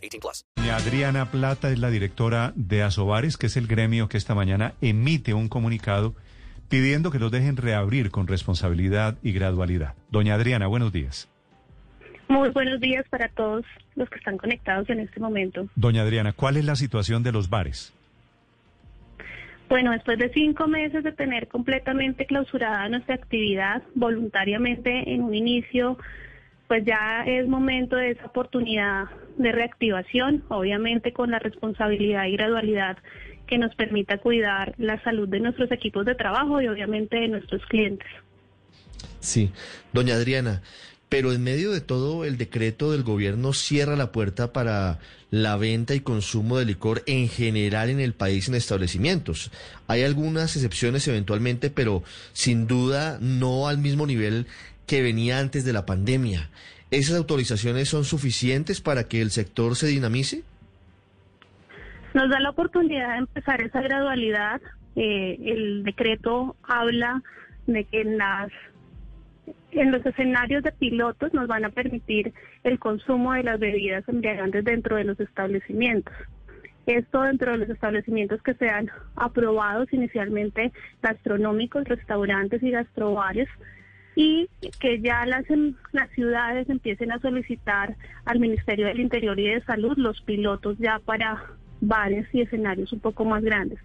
18 plus. Doña Adriana Plata es la directora de Asobares, que es el gremio que esta mañana emite un comunicado pidiendo que los dejen reabrir con responsabilidad y gradualidad. Doña Adriana, buenos días. Muy buenos días para todos los que están conectados en este momento. Doña Adriana, ¿cuál es la situación de los bares? Bueno, después de cinco meses de tener completamente clausurada nuestra actividad voluntariamente en un inicio, pues ya es momento de esa oportunidad de reactivación, obviamente con la responsabilidad y gradualidad que nos permita cuidar la salud de nuestros equipos de trabajo y obviamente de nuestros clientes. Sí, doña Adriana, pero en medio de todo el decreto del gobierno cierra la puerta para la venta y consumo de licor en general en el país en establecimientos. Hay algunas excepciones eventualmente, pero sin duda no al mismo nivel que venía antes de la pandemia. ¿Esas autorizaciones son suficientes para que el sector se dinamice? Nos da la oportunidad de empezar esa gradualidad. Eh, el decreto habla de que en las en los escenarios de pilotos nos van a permitir el consumo de las bebidas embriagantes dentro de los establecimientos. Esto dentro de los establecimientos que sean aprobados inicialmente gastronómicos, restaurantes y gastrobares y que ya las, las ciudades empiecen a solicitar al Ministerio del Interior y de Salud los pilotos ya para bares y escenarios un poco más grandes.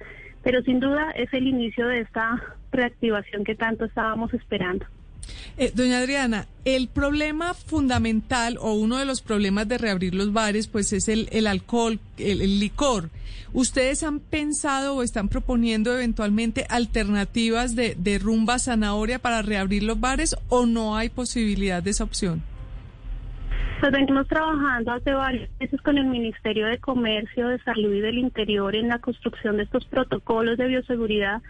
Pero sin duda es el inicio de esta reactivación que tanto estábamos esperando. Eh, doña Adriana, el problema fundamental o uno de los problemas de reabrir los bares, pues es el, alcohol, el, el, licor. ¿Ustedes han pensado o están proponiendo eventualmente alternativas de, de rumba zanahoria para reabrir los bares o no hay posibilidad de esa opción? Pues venimos trabajando hace varios meses con el Ministerio de Comercio, de Salud y del Interior en la construcción de estos protocolos de bioseguridad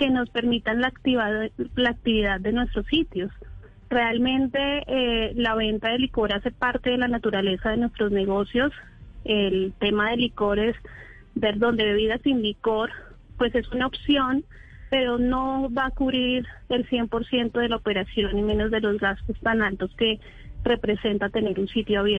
que nos permitan la, actividad, la actividad de nuestros sitios. Realmente eh, la venta de licor hace parte de la naturaleza de nuestros negocios. El tema de licores, ver donde bebidas sin licor, pues es una opción, pero no va a cubrir el 100% de la operación y menos de los gastos tan altos que representa tener un sitio abierto.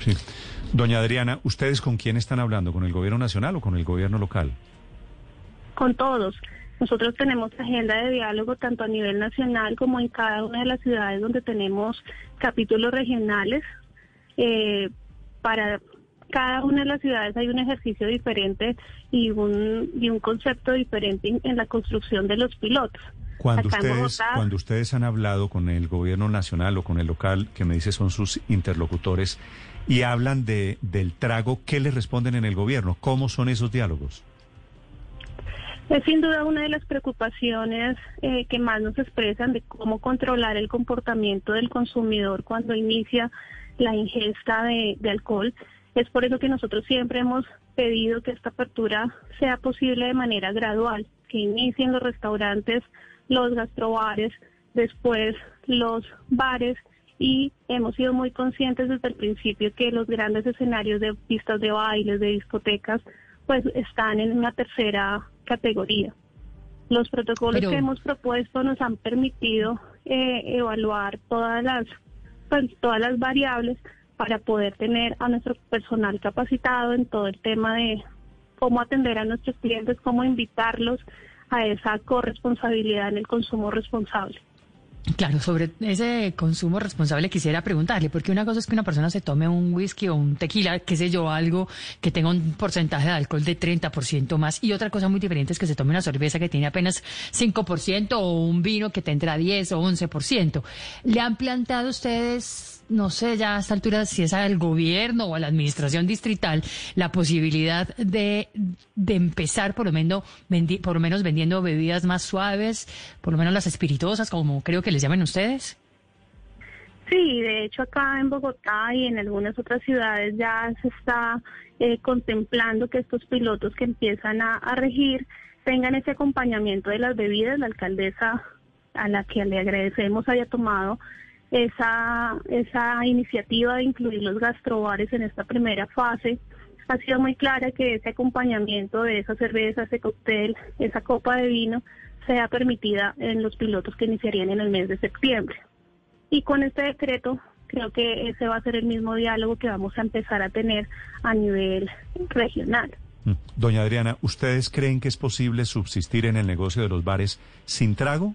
Sí. Doña Adriana, ¿ustedes con quién están hablando? ¿Con el gobierno nacional o con el gobierno local? Con todos. Nosotros tenemos agenda de diálogo tanto a nivel nacional como en cada una de las ciudades donde tenemos capítulos regionales. Eh, para cada una de las ciudades hay un ejercicio diferente y un, y un concepto diferente en, en la construcción de los pilotos. Cuando ustedes, cuando ustedes han hablado con el gobierno nacional o con el local, que me dice son sus interlocutores, y hablan de, del trago, ¿qué les responden en el gobierno? ¿Cómo son esos diálogos? Es sin duda una de las preocupaciones eh, que más nos expresan de cómo controlar el comportamiento del consumidor cuando inicia la ingesta de, de alcohol. Es por eso que nosotros siempre hemos pedido que esta apertura sea posible de manera gradual, que inicien los restaurantes, los gastrobares, después los bares y hemos sido muy conscientes desde el principio que los grandes escenarios de pistas de bailes, de discotecas, pues están en una tercera categoría. Los protocolos Pero- que hemos propuesto nos han permitido eh, evaluar todas las pues, todas las variables para poder tener a nuestro personal capacitado en todo el tema de cómo atender a nuestros clientes, cómo invitarlos a esa corresponsabilidad en el consumo responsable. Claro, sobre ese consumo responsable quisiera preguntarle, porque una cosa es que una persona se tome un whisky o un tequila, qué sé yo, algo que tenga un porcentaje de alcohol de 30% más, y otra cosa muy diferente es que se tome una cerveza que tiene apenas 5% o un vino que tendrá 10 o 11%. ¿Le han planteado ustedes no sé ya a esta altura si es al gobierno o a la administración distrital la posibilidad de, de empezar por lo menos por lo menos vendiendo bebidas más suaves, por lo menos las espirituosas, como creo que les llaman ustedes. Sí, de hecho acá en Bogotá y en algunas otras ciudades ya se está eh, contemplando que estos pilotos que empiezan a, a regir tengan ese acompañamiento de las bebidas. La alcaldesa a la que le agradecemos haya tomado esa, esa iniciativa de incluir los gastrobares en esta primera fase. Ha sido muy clara que ese acompañamiento de esa cerveza, ese cóctel, esa copa de vino sea permitida en los pilotos que iniciarían en el mes de septiembre. Y con este decreto creo que ese va a ser el mismo diálogo que vamos a empezar a tener a nivel regional. Mm. Doña Adriana, ¿ustedes creen que es posible subsistir en el negocio de los bares sin trago?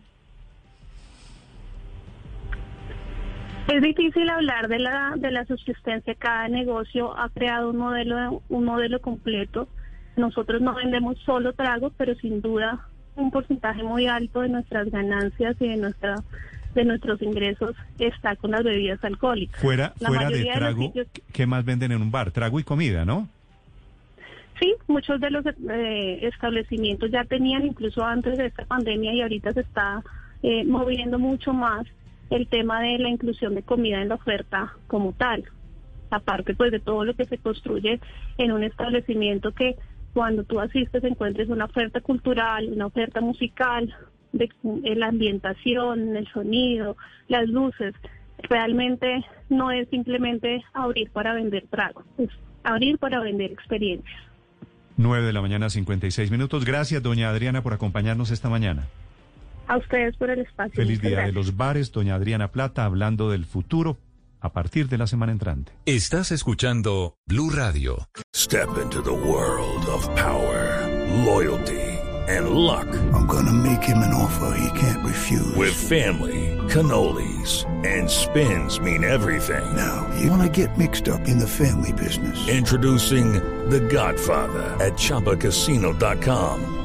Es difícil hablar de la de la subsistencia. Cada negocio ha creado un modelo un modelo completo. Nosotros no vendemos solo trago, pero sin duda un porcentaje muy alto de nuestras ganancias y de nuestra de nuestros ingresos está con las bebidas alcohólicas. Fuera, La fuera de trago, sitios- ¿qué más venden en un bar? Trago y comida, ¿no? Sí, muchos de los eh, establecimientos ya tenían incluso antes de esta pandemia y ahorita se está eh, moviendo mucho más el tema de la inclusión de comida en la oferta como tal. Aparte pues de todo lo que se construye en un establecimiento que cuando tú asistes encuentres una oferta cultural, una oferta musical, de la ambientación, el sonido, las luces. Realmente no es simplemente abrir para vender trago, es abrir para vender experiencias. 9 de la mañana, 56 minutos. Gracias, doña Adriana, por acompañarnos esta mañana. A ustedes por el espacio. Feliz día de los bares, doña Adriana Plata, hablando del futuro a partir de la semana entrante. Estás escuchando Blue Radio. Step into the world of power, loyalty, and luck. I'm gonna make him an offer he can't refuse. With family, cannolis, and spins mean everything. Now, you wanna get mixed up in the family business. Introducing The Godfather at ChumbaCasino.com.